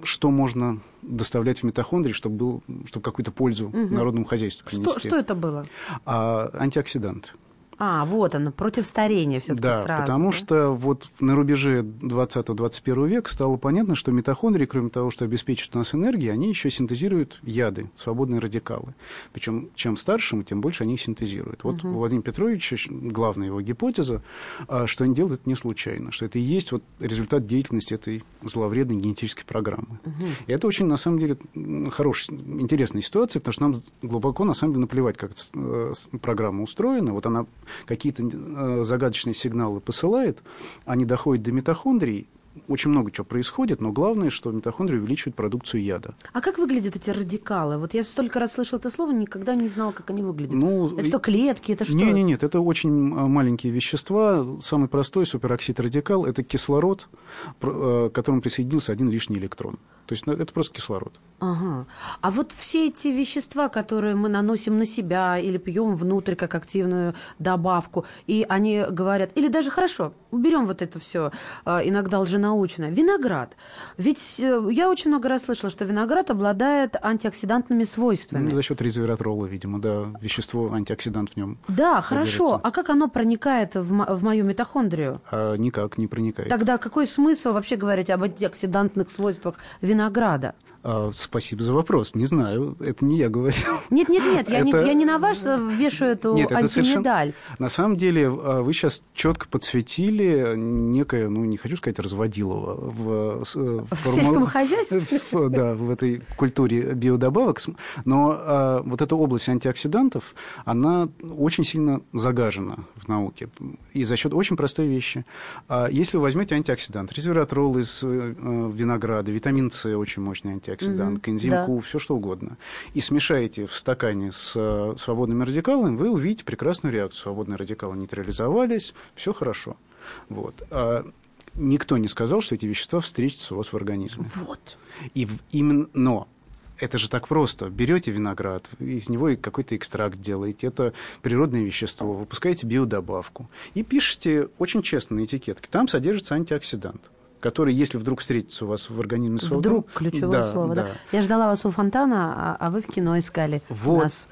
что можно доставлять в митохондрии, чтобы, был, чтобы какую-то пользу угу. народному хозяйству принести. Что, что это было? А, антиоксиданты. А, вот оно, против старения все-таки да, сразу. Потому да? что вот на рубеже 20-21 века стало понятно, что митохондрии, кроме того, что обеспечивают нас энергией, они еще синтезируют яды, свободные радикалы. Причем чем старше тем больше они их синтезируют. Вот угу. у Владимира Петровича главная его гипотеза, а, что они делают это не случайно, что это и есть вот результат деятельности этой зловредной генетической программы. Угу. И это очень, на самом деле, хорошая, интересная ситуация, потому что нам глубоко, на самом деле, наплевать, как эта э, программа устроена. Вот она какие-то э, загадочные сигналы посылает, они доходят до митохондрий, очень много чего происходит, но главное, что митохондрии увеличивают продукцию яда. А как выглядят эти радикалы? Вот я столько раз слышал это слово, никогда не знал, как они выглядят. Ну, это что, клетки? Это что? Нет, нет, нет, это очень э, маленькие вещества. Самый простой супероксид радикал – это кислород, к которому присоединился один лишний электрон. То есть ну, это просто кислород. Ага. А вот все эти вещества, которые мы наносим на себя или пьем внутрь как активную добавку, и они говорят, или даже хорошо, уберем вот это все а, иногда лженаучное. Виноград. Ведь э, я очень много раз слышала, что виноград обладает антиоксидантными свойствами. Ну, за счет резвератрола, видимо, да, вещество антиоксидант в нем. Да, содержится. хорошо. А как оно проникает в, мо- в мою митохондрию? А, никак не проникает. Тогда какой смысл вообще говорить об антиоксидантных свойствах винограда? А, спасибо за вопрос. Не знаю, это не я говорил. Нет, нет, нет, я, Это- не, я не на вас э, вешаю эту Нет, это совершенно- антимедаль. На самом деле, а, вы сейчас четко подсветили некое, ну, не хочу сказать разводилово, в, с- В форму- сельском хозяйстве? в- Да, в этой культуре биодобавок. Но а, вот эта область антиоксидантов, она очень сильно загажена в науке. И за счет очень простой вещи. А, Если вы возьмете антиоксидант, резвератрол из э, э, винограда, витамин С очень мощный антиоксидант, Мгм, коэнзим да. Q, все что угодно, и смешаете в стакане с э, свободными радикалами, вы увидите прекрасную реакцию. Свободные радикалы нейтрализовались, все хорошо. Вот. А никто не сказал, что эти вещества встретятся у вас в организме. Вот. И в- именно, но это же так просто. Берете виноград, из него какой-то экстракт делаете. Это природное вещество. Выпускаете биодобавку. И пишете очень честно на этикетке. Там содержится антиоксидант который, если вдруг встретится у вас в организме своего Вдруг дома- ключевое Да, слово, да. да. Я ждала вас у фонтана, а, а вы в кино искали Вот. нас.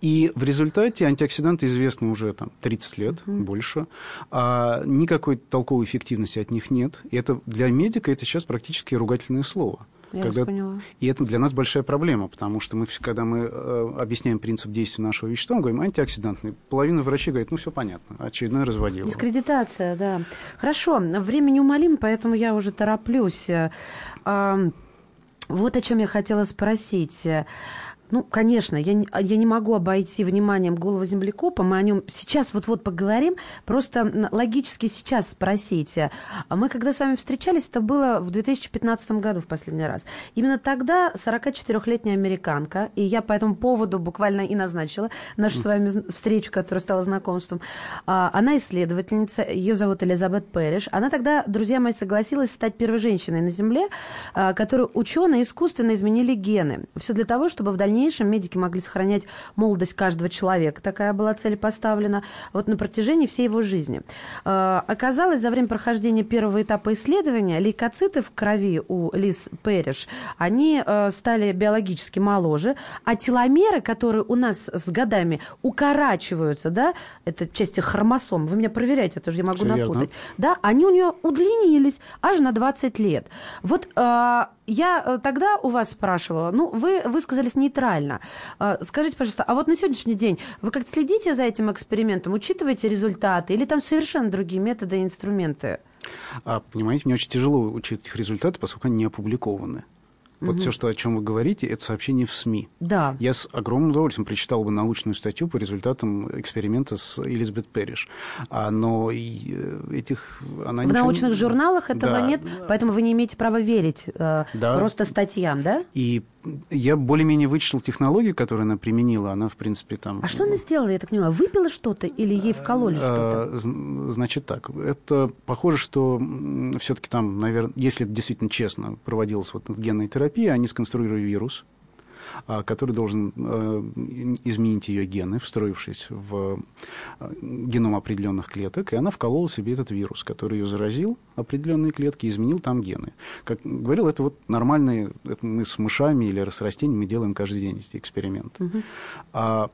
И в результате антиоксиданты известны уже там, 30 лет, больше. А никакой толковой эффективности от них нет. И это для медика это сейчас практически ругательное слово. Я вас поняла. И это для нас большая проблема, потому что мы, когда мы э, объясняем принцип действия нашего вещества, мы говорим антиоксидантный. Половина врачей говорит, ну все понятно, очередной разводил. Дискредитация, да. Хорошо, время неумолимо, поэтому я уже тороплюсь. Вот о чем я хотела спросить. Ну, конечно, я не, я не могу обойти вниманием голову землекопа. Мы о нем сейчас вот-вот поговорим. Просто логически сейчас спросить. А Мы, когда с вами встречались, это было в 2015 году в последний раз. Именно тогда 44-летняя американка, и я по этому поводу буквально и назначила нашу с вами встречу, которая стала знакомством. А, Она исследовательница, ее зовут Элизабет Пэриш. Она тогда, друзья мои, согласилась стать первой женщиной на Земле, а, которую ученые искусственно изменили гены. Все для того, чтобы в дальнейшем медики могли сохранять молодость каждого человека. Такая была цель поставлена вот на протяжении всей его жизни. А, Оказалось, за время прохождения первого этапа исследования лейкоциты в крови у Лиз Пэриш, они э, стали биологически моложе, а теломеры, которые у нас с годами укорачиваются, да, это части хромосом, вы меня проверяете, а то же я могу верно. напутать, да, они у нее удлинились аж на 20 лет. Вот э, я э, тогда у вас спрашивала, ну, вы высказались нейтрально. Э, скажите, пожалуйста, а вот на сегодняшний день вы как-то следите за этим экспериментом, учитываете результаты, или там совершенно другие методы и инструменты? А, понимаете, мне очень тяжело учить их результаты, поскольку они не опубликованы. Вот все, что, о чем вы говорите, это сообщение в СМИ. Да. Я с огромным удовольствием прочитал бы научную статью по результатам эксперимента с Элизабет Перриш. А, но э, этих... Она В ничего научных журналах этого Да. нет, поэтому вы не имеете права верить э, Да. просто статьям, да? И я более-менее вычислил технологию, которую она применила. Она, в принципе, там... А что она сделала, я так поняла? Выпила что-то или ей вкололи что-то? Э, з- Значит так, это похоже, что все-таки там, наверное, если это действительно честно проводилась вот генная терапия, они сконструировали вирус, а, который должен э, изменить ее гены, встроившись в э, геном определенных клеток, и она вколола себе этот вирус, который ее заразил, определенные клетки, изменил там гены. Как говорил, это вот нормальные, это мы с мышами или с растениями делаем каждый день эти эксперименты. А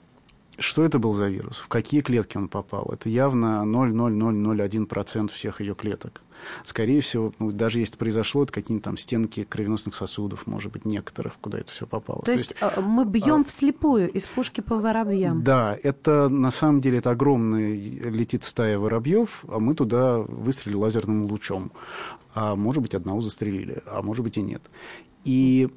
что это был за вирус? В какие клетки он попал? Это явно 0,0001% всех ее клеток. Скорее всего, ну, даже если произошло, это какие-нибудь там стенки кровеносных сосудов, может быть, некоторых, куда это все попало. То есть э, мы бьем вслепую из пушки по воробьям. Да, это на самом деле это огромная летит стая воробьев, а мы туда выстрелили лазерным лучом. А может быть, одного застрелили, а может быть и нет. И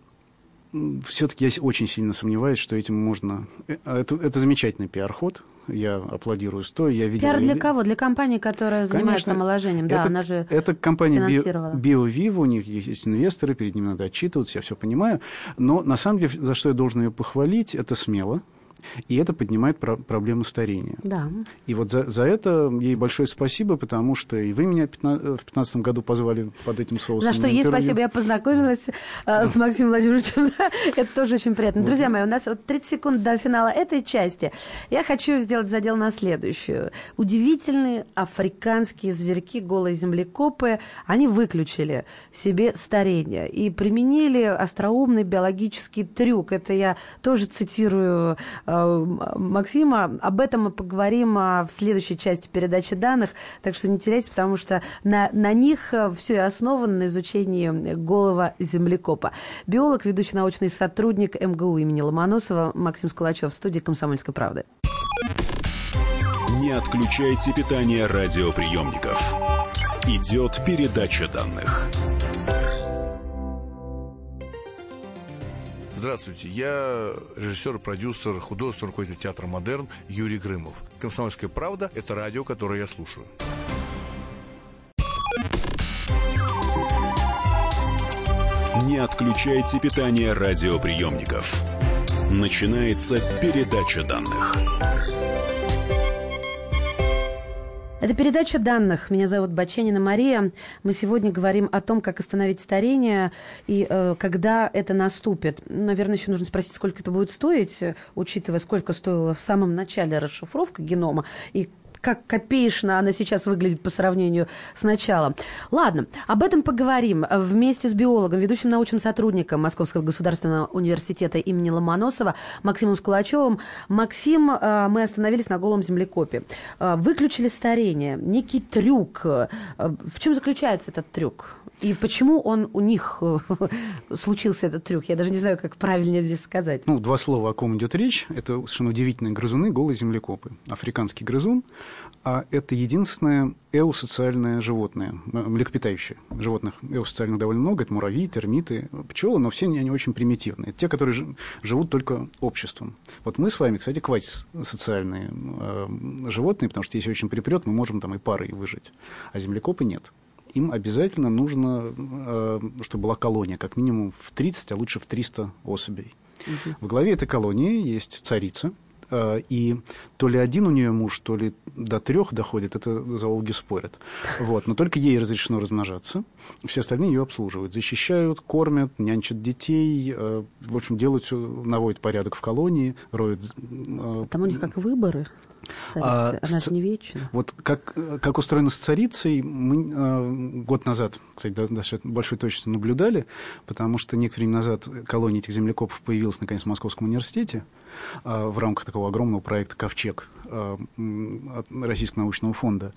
все-таки я очень сильно сомневаюсь, что этим можно... э, Это, это замечательный пиар-ход, я аплодирую стоя, я видел... Пиар для кого? Для компании, которая занимается Конечно. омоложением. Да, это, она же это компания. BioVivo, у них есть инвесторы, перед ними надо отчитываться, я все понимаю. Но на самом деле, за что я должен ее похвалить, это смело. И это поднимает про- проблему старения. Да. И вот за, за это ей большое спасибо, потому что и вы меня пятна- в 2015 году позвали под этим соусом. За что ей спасибо, я познакомилась э, с Максимом Владимировичем. Это тоже очень приятно. Друзья мои, у нас вот 30 секунд до финала этой части. Я хочу сделать задел на следующую. Удивительные африканские зверьки, голые землекопы, они выключили себе старение и применили остроумный биологический трюк. Это я тоже цитирую Максима. Об этом мы поговорим в следующей части передачи данных, так что не теряйте, потому что на, на них все и основано на изучении голого землекопа. Биолог, ведущий научный сотрудник МГУ имени Ломоносова Максим Скулачев в студии «Комсомольской правды». Не отключайте питание радиоприемников. Идет передача данных. Здравствуйте, я режиссер, продюсер, художественный руководитель театра «Модерн» Юрий Грымов. «Комсомольская правда» — это радио, которое я слушаю. Не отключайте питание радиоприемников. Начинается передача данных. Это передача данных. Меня зовут Баченина Мария. Мы сегодня говорим о том, как остановить старение и э, когда это наступит. Наверное, еще нужно спросить, сколько это будет стоить, учитывая, сколько стоила в самом начале расшифровка генома и как копеечно она сейчас выглядит по сравнению с началом. Ладно, об этом поговорим вместе с биологом, ведущим научным сотрудником Московского государственного университета имени Ломоносова Максимом Скулачевым. Максим, э, мы остановились на голом землекопе. Э, выключили старение, некий трюк. Э, в чем заключается этот трюк? И почему он у них случился этот трюк? Я даже не знаю, как правильнее здесь сказать. Ну, два слова, о ком идет речь. Это совершенно удивительные грызуны, голые землекопы. Африканский грызун – а это единственное эусоциальное животное, млекопитающее. Животных эусоциальных довольно много, это муравьи, термиты, пчелы, но все они очень примитивные. Это те, которые живут только обществом. Вот мы с вами, кстати, квазисоциальные э, животные, потому что если очень припрет, мы можем там и парой выжить, а землекопы нет. Им обязательно нужно, э, чтобы была колония, как минимум в 30, а лучше в 300 особей. Угу. В главе этой колонии есть царица, Э, и то ли один у нее муж, то ли до трех доходит, это зоологи спорят. Вот. Но только ей разрешено размножаться. Все остальные ее обслуживают, защищают, кормят, нянчат детей, э, в общем, делают наводят порядок в колонии, роют... Там у них как выборы? А, Она же не вечна. Вот как, как устроено с царицей, мы э, год назад, кстати, даже большой точно наблюдали, потому что некоторое время назад колония этих землекопов появилась, наконец, в Московском университете э, в рамках такого огромного проекта «Ковчег» э, от Российского научного фонда.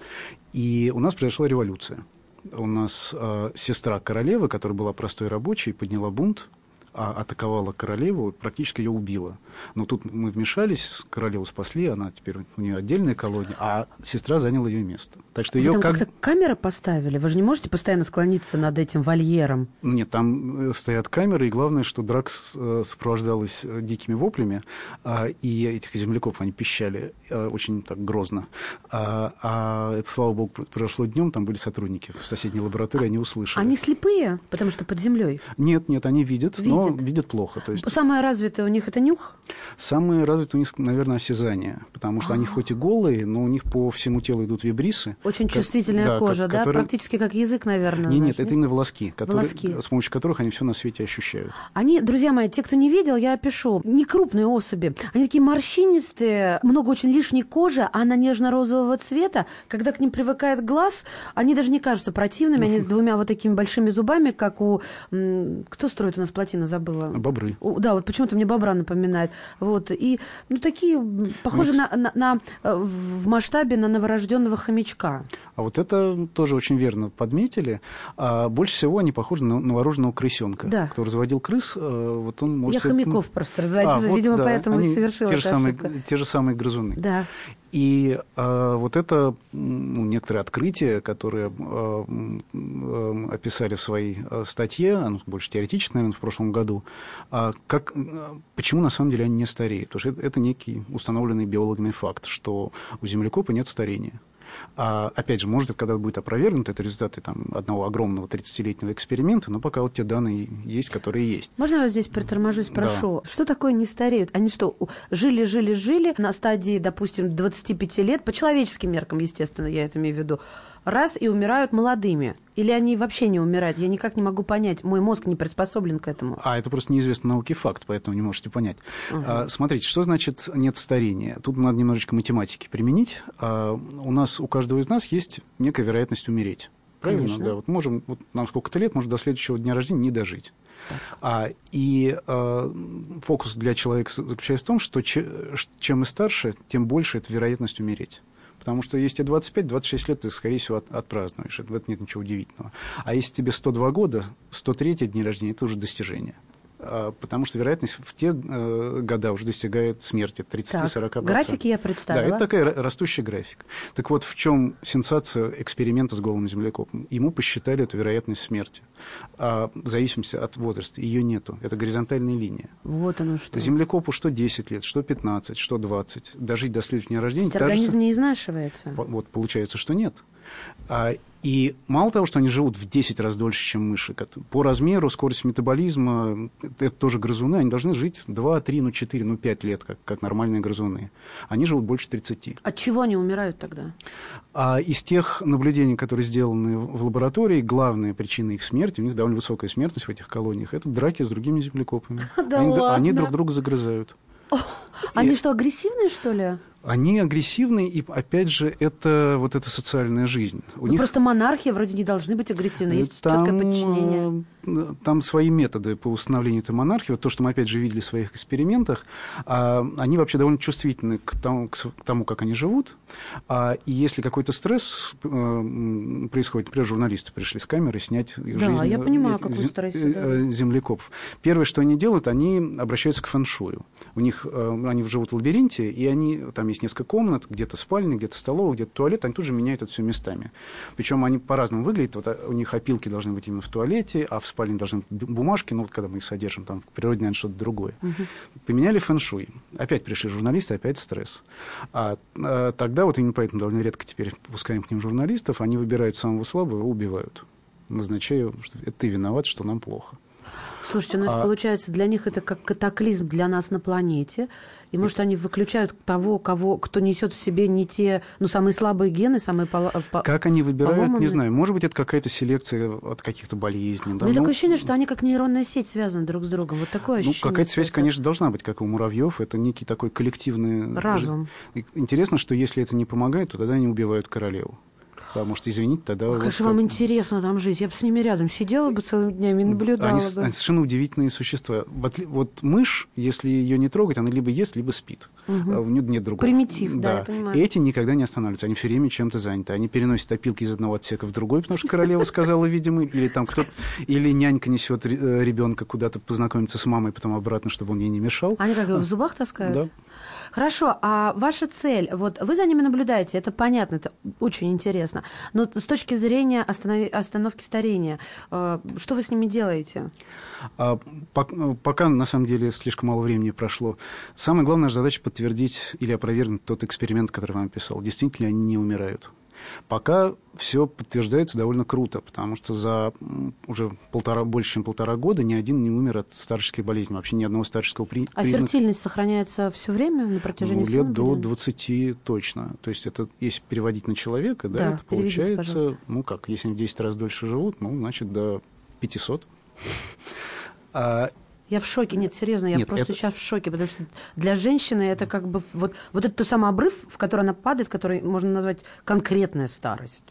И у нас произошла революция. У нас э, сестра королевы, которая была простой рабочей, подняла бунт, а атаковала королеву, практически ее убила. Но тут мы вмешались, королеву спасли, она теперь у нее отдельная колония, а сестра заняла ее место. Так что ее как... как-то камеры поставили? Вы же не можете постоянно склониться над этим вольером? Нет, там э, стоят камеры, и главное, что драка э, сопровождалась э, дикими воплями, а, и этих земляков они пищали очень так грозно. А, а это, слава богу, произошло днем, там были сотрудники в соседней лаборатории, они услышали. Они слепые, потому что под землей? Нет, нет, они видят, видят. но видят плохо. То есть... Самое развитое у них это нюх? Самое развитое у них, наверное, осязание, потому что А-а-а. они хоть и голые, но у них по всему телу идут вибрисы. Очень как, чувствительная да, кожа, как, да? Которые... Практически как язык, наверное. Нет, нет, это именно волоски, которые, волоски, с помощью которых они все на свете ощущают. Они, друзья мои, те, кто не видел, я опишу, не крупные особи, они такие морщинистые, много очень лишней кожи, а она нежно-розового цвета. Когда к ним привыкает глаз, они даже не кажутся противными, они с двумя вот такими большими зубами, как у... Кто строит у нас плотину, забыла? Бобры. Да, вот почему-то мне бобра напоминает. Вот. И, ну, такие, похожи на, на, на, э, в масштабе на новорожденного хомячка. А вот это тоже очень верно подметили. А больше всего они похожи на новорожденного крысенка. Да. Кто разводил крыс, э, вот он может... Я хомяков просто разводила, а, вот, видимо, да, поэтому и совершила те же, самые, те же самые грызуны. Да. И э, вот это ну, некоторые открытия, которые э, э, описали в своей э, статье, оно больше теоретически, наверное, в прошлом году, э, как, почему на самом деле они не стареют. Потому что это, это некий установленный биологами факт, что у землекопа нет старения. А, опять же, может, когда будет опровергнуто, это результаты там, одного огромного 30-летнего эксперимента, но пока вот те данные есть, которые есть. Можно я вас здесь приторможусь, прошу? Да. Что такое не стареют? Они что, жили, жили, жили на стадии, допустим, 25 лет, по человеческим меркам, естественно, я это имею в виду, раз и умирают молодыми? Или они вообще не умирают? Я никак не могу понять. Мой мозг не приспособлен к этому. А это просто неизвестный науке факт, поэтому не можете понять. Угу. А, смотрите, что значит нет старения? Тут надо немножечко математики применить. А, у нас, у каждого из нас есть некая вероятность умереть. Правильно? Конечно. Да, вот можем, вот нам сколько-то лет, может, до следующего дня рождения не дожить. А, и а, фокус для человека заключается в том, что чем мы старше, тем больше это вероятность умереть. Потому что если тебе 25-26 лет, ты, скорее всего, от, отпразднуешь. В этом нет ничего удивительного. А если тебе 102 года, 103 день рождения, это уже достижение. А, потому что вероятность в те э, года уже достигает смерти 30-40%. Графики я представила. Да, это такой растущий график. Так вот, в чем сенсация эксперимента с голым землекопом? Ему посчитали эту вероятность смерти. А в зависимости от возраста. Ее нету. Это горизонтальная линия. Вот оно что. Землекопу что 10 лет, что 15, что 20. Дожить до следующего дня рождения. То есть организм не изнашивается? Вот, получается, что нет. А, и мало того, что они живут в 10 раз дольше, чем мыши, по размеру, скорость метаболизма, это тоже грызуны, они должны жить 2, 3, ну 4, ну 5 лет, как, как нормальные грызуны. Они живут больше 30. От чего они умирают тогда? А из тех наблюдений, которые сделаны в лаборатории, главная причина их смерти, у них довольно высокая смертность в этих колониях, это драки с другими землекопами. Да они, ладно? они друг друга загрызают. Они что, агрессивные, что ли? Они агрессивны, и опять же, это вот эта социальная жизнь. У ну, них... Просто монархии вроде не должны быть агрессивны, есть там, четкое подчинение. Э, там свои методы по установлению этой монархии. Вот то, что мы опять же видели в своих экспериментах, а, они вообще довольно чувствительны к тому, к тому как они живут. А, и если какой-то стресс э, происходит, например, журналисты пришли с камеры снять да, жизнь я понимаю, какой стресс, да. земляков. Первое, что они делают, они обращаются к фэншую. У них, э, они живут в лабиринте, и они там есть несколько комнат, где-то спальня, где-то столовая, где-то туалет, они тут же меняют это все местами. Причем они по-разному выглядят. Вот а, у них опилки должны быть именно в туалете, а в спальне должны быть бумажки, ну вот когда мы их содержим, там в природе, наверное, что-то другое. Угу. Поменяли фэн-шуй. Опять пришли журналисты, опять стресс. А, а тогда, вот именно поэтому довольно редко теперь пускаем к ним журналистов, они выбирают самого слабого и убивают. Назначаю, что это ты виноват, что нам плохо. Слушайте, ну а... это получается для них это как катаклизм для нас на планете. И может они выключают того, кого, кто несет в себе не те, ну самые слабые гены, самые по, по, Как они выбирают, поломанные. не знаю. Может быть, это какая-то селекция от каких-то болезней. Да? У меня ну, такое ощущение, что они как нейронная сеть связаны друг с другом. Вот такое ну, ощущение. Ну, какая-то связь, конечно, должна быть, как у муравьев. Это некий такой коллективный разум. Интересно, что если это не помогает, то тогда они убивают королеву. Потому что, извините, тогда... Как же вам интересно там жить. Я бы с ними рядом сидела бы целыми днями и наблюдала они, бы. Они совершенно удивительные существа. Вот, вот мышь, если ее не трогать, она либо ест, либо спит. Угу. У нее нет другого. Примитив, да, да я понимаю. И эти никогда не останавливаются. Они все время чем-то заняты. Они переносят опилки из одного отсека в другой, потому что королева сказала, видимо, или там кто-то... Или нянька несет э, ребенка куда-то познакомиться с мамой, потом обратно, чтобы он ей не мешал. Они как, в зубах таскают? Да. Хорошо, а ваша цель, вот вы за ними наблюдаете, это понятно, это очень интересно, но с точки зрения останови, остановки старения, э, что вы с ними делаете? А, пока, на самом деле, слишком мало времени прошло. Самая главная задача подтвердить или опровергнуть тот эксперимент, который вам описал. Действительно, они не умирают. Пока все подтверждается довольно круто, потому что за уже полтора, больше, чем полтора года ни один не умер от старческой болезни, вообще ни одного старческого при... А признака. фертильность сохраняется все время на протяжении ну, лет до 20 точно. То есть это, если переводить на человека, да, да это получается, пожалуйста. ну как, если они в 10 раз дольше живут, ну, значит, до 500. А, я в шоке, нет, серьезно, я нет, просто это... сейчас в шоке, потому что для женщины это как бы вот, вот этот тот самый обрыв, в который она падает, который можно назвать конкретная старость.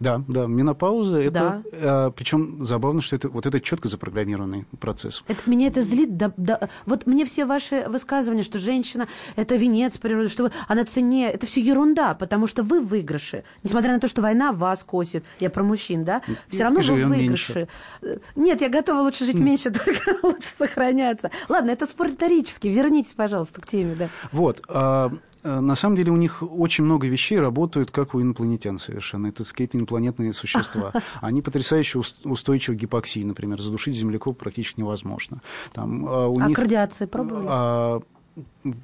Да, да, менопауза, это, да. а, причем забавно, что это вот это четко запрограммированный процесс. Это, меня это злит, да, да, вот мне все ваши высказывания, что женщина – это венец природы, что вы, она цене, это все ерунда, потому что вы в выигрыше. Несмотря на то, что война вас косит, я про мужчин, да, все равно вы в выигрыше. Меньше. Нет, я готова лучше жить меньше, только лучше сохраняться. Ладно, это спор риторический, вернитесь, пожалуйста, к теме, да. Вот, а, Э, на самом деле у них очень много вещей работают, как у инопланетян совершенно. Это какие-то инопланетные существа. Они потрясающе устойчивы к гипоксии, например. Задушить земляков практически невозможно. Там, а, у а них, к радиации пробовали? А,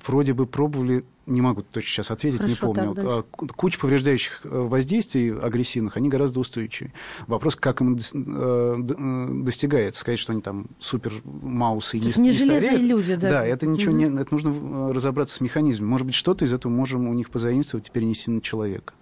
вроде бы пробовали, не могу точно сейчас ответить, Хорошо, не помню. А, куча повреждающих э, воздействий агрессивных, они гораздо устойчивее. Вопрос, как им э, э, достигается. Сказать, что они там супер маусы и не, не, не железные стареют. люди, да? Да, это ничего угу. не... Это нужно разобраться с механизмом. Может быть, что-то из этого можем у них позаимствовать и перенести на человека.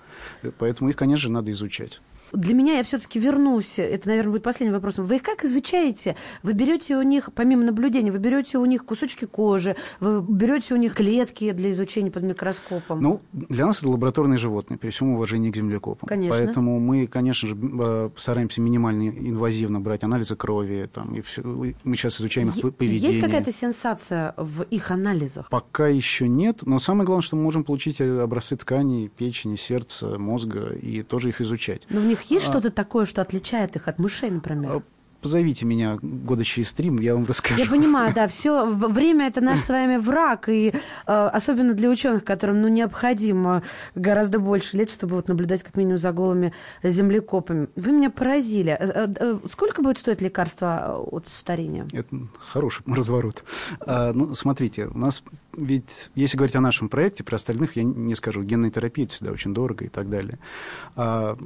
Поэтому их, конечно же, надо изучать. Для меня я все-таки вернусь, это, наверное, будет последним вопросом. Вы их как изучаете? Вы берете у них, помимо наблюдения, вы берете у них кусочки кожи, вы берете у них клетки для изучения под микроскопом? Ну, для нас это лабораторные животные, при всем уважении к землекопам. Конечно. Поэтому мы, конечно же, э, стараемся минимально инвазивно брать анализы крови, там, и все. мы сейчас изучаем их поведение. Есть какая-то сенсация в их анализах? Пока еще нет, но самое главное, что мы можем получить э, образцы тканей, печени, сердца, мозга и тоже их изучать. Но в них есть А. что-то такое, что отличает их от мышей, например? А, Позовите меня года через три, я вам расскажу. Я понимаю, да, все время это наш с вами враг, и э, особенно для ученых, которым ну, необходимо гораздо больше лет, чтобы вот наблюдать как минимум за голыми землекопами. Вы меня поразили. Э, э, э, Сколько будет стоить лекарство от старения? Это хороший разворот. А, ну, смотрите, у нас ведь, если говорить о нашем проекте, про остальных я не скажу. Генная терапия это всегда очень дорого и так далее. А,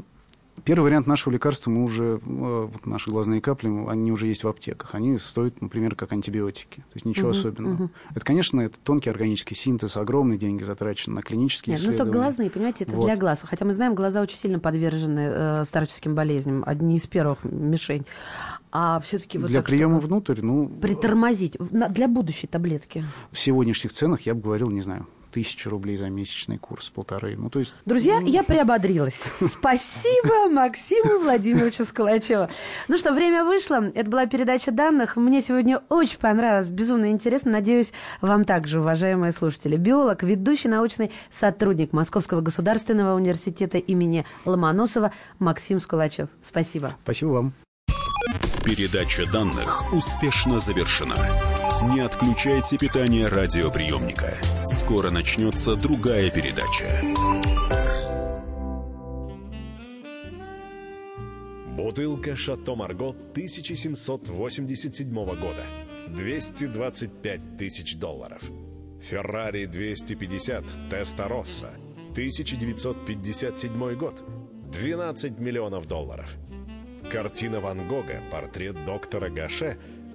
Первый вариант нашего лекарства мы уже, э, вот наши глазные капли, они уже есть в аптеках. Они стоят, например, как антибиотики. То есть ничего Мгм, особенного. мгм. Это, конечно, это тонкий органический синтез, огромные деньги затрачены на клинические Нет, ну исследования. только глазные, понимаете, это Вот. для глаз. Хотя мы знаем, глаза очень сильно подвержены э, старческим болезням, одни из первых мишень. А все-таки вот Для так, приема внутрь, ну, притормозить в- на- для будущей таблетки. в сегодняшних ценах я бы говорил, не знаю, тысячу рублей за месячный курс, полторы. Ну, то есть... Друзья, ну, я приободрилась. Спасибо Максиму Владимировичу Сколачеву. Ну что, время вышло. Это была передача данных. Мне сегодня очень понравилось, безумно интересно. Надеюсь, вам также, уважаемые слушатели. Биолог, ведущий научный сотрудник Московского государственного университета имени Ломоносова Максим Сколачев. Спасибо. Спасибо вам. Передача данных успешно завершена. Не отключайте питание радиоприемника. Скоро начнется другая передача. Бутылка «Шато Марго» 1787 года. 225 тысяч долларов. «Феррари 250 Теста Росса» 1957 год. 12 миллионов долларов. Картина Ван Гога «Портрет доктора Гаше»